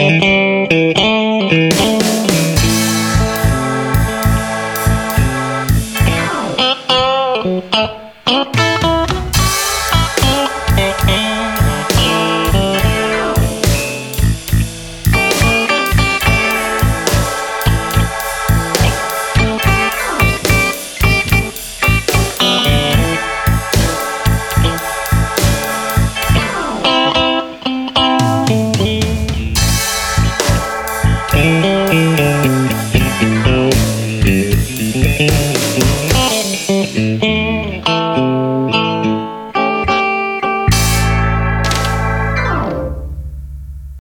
Thank you. Música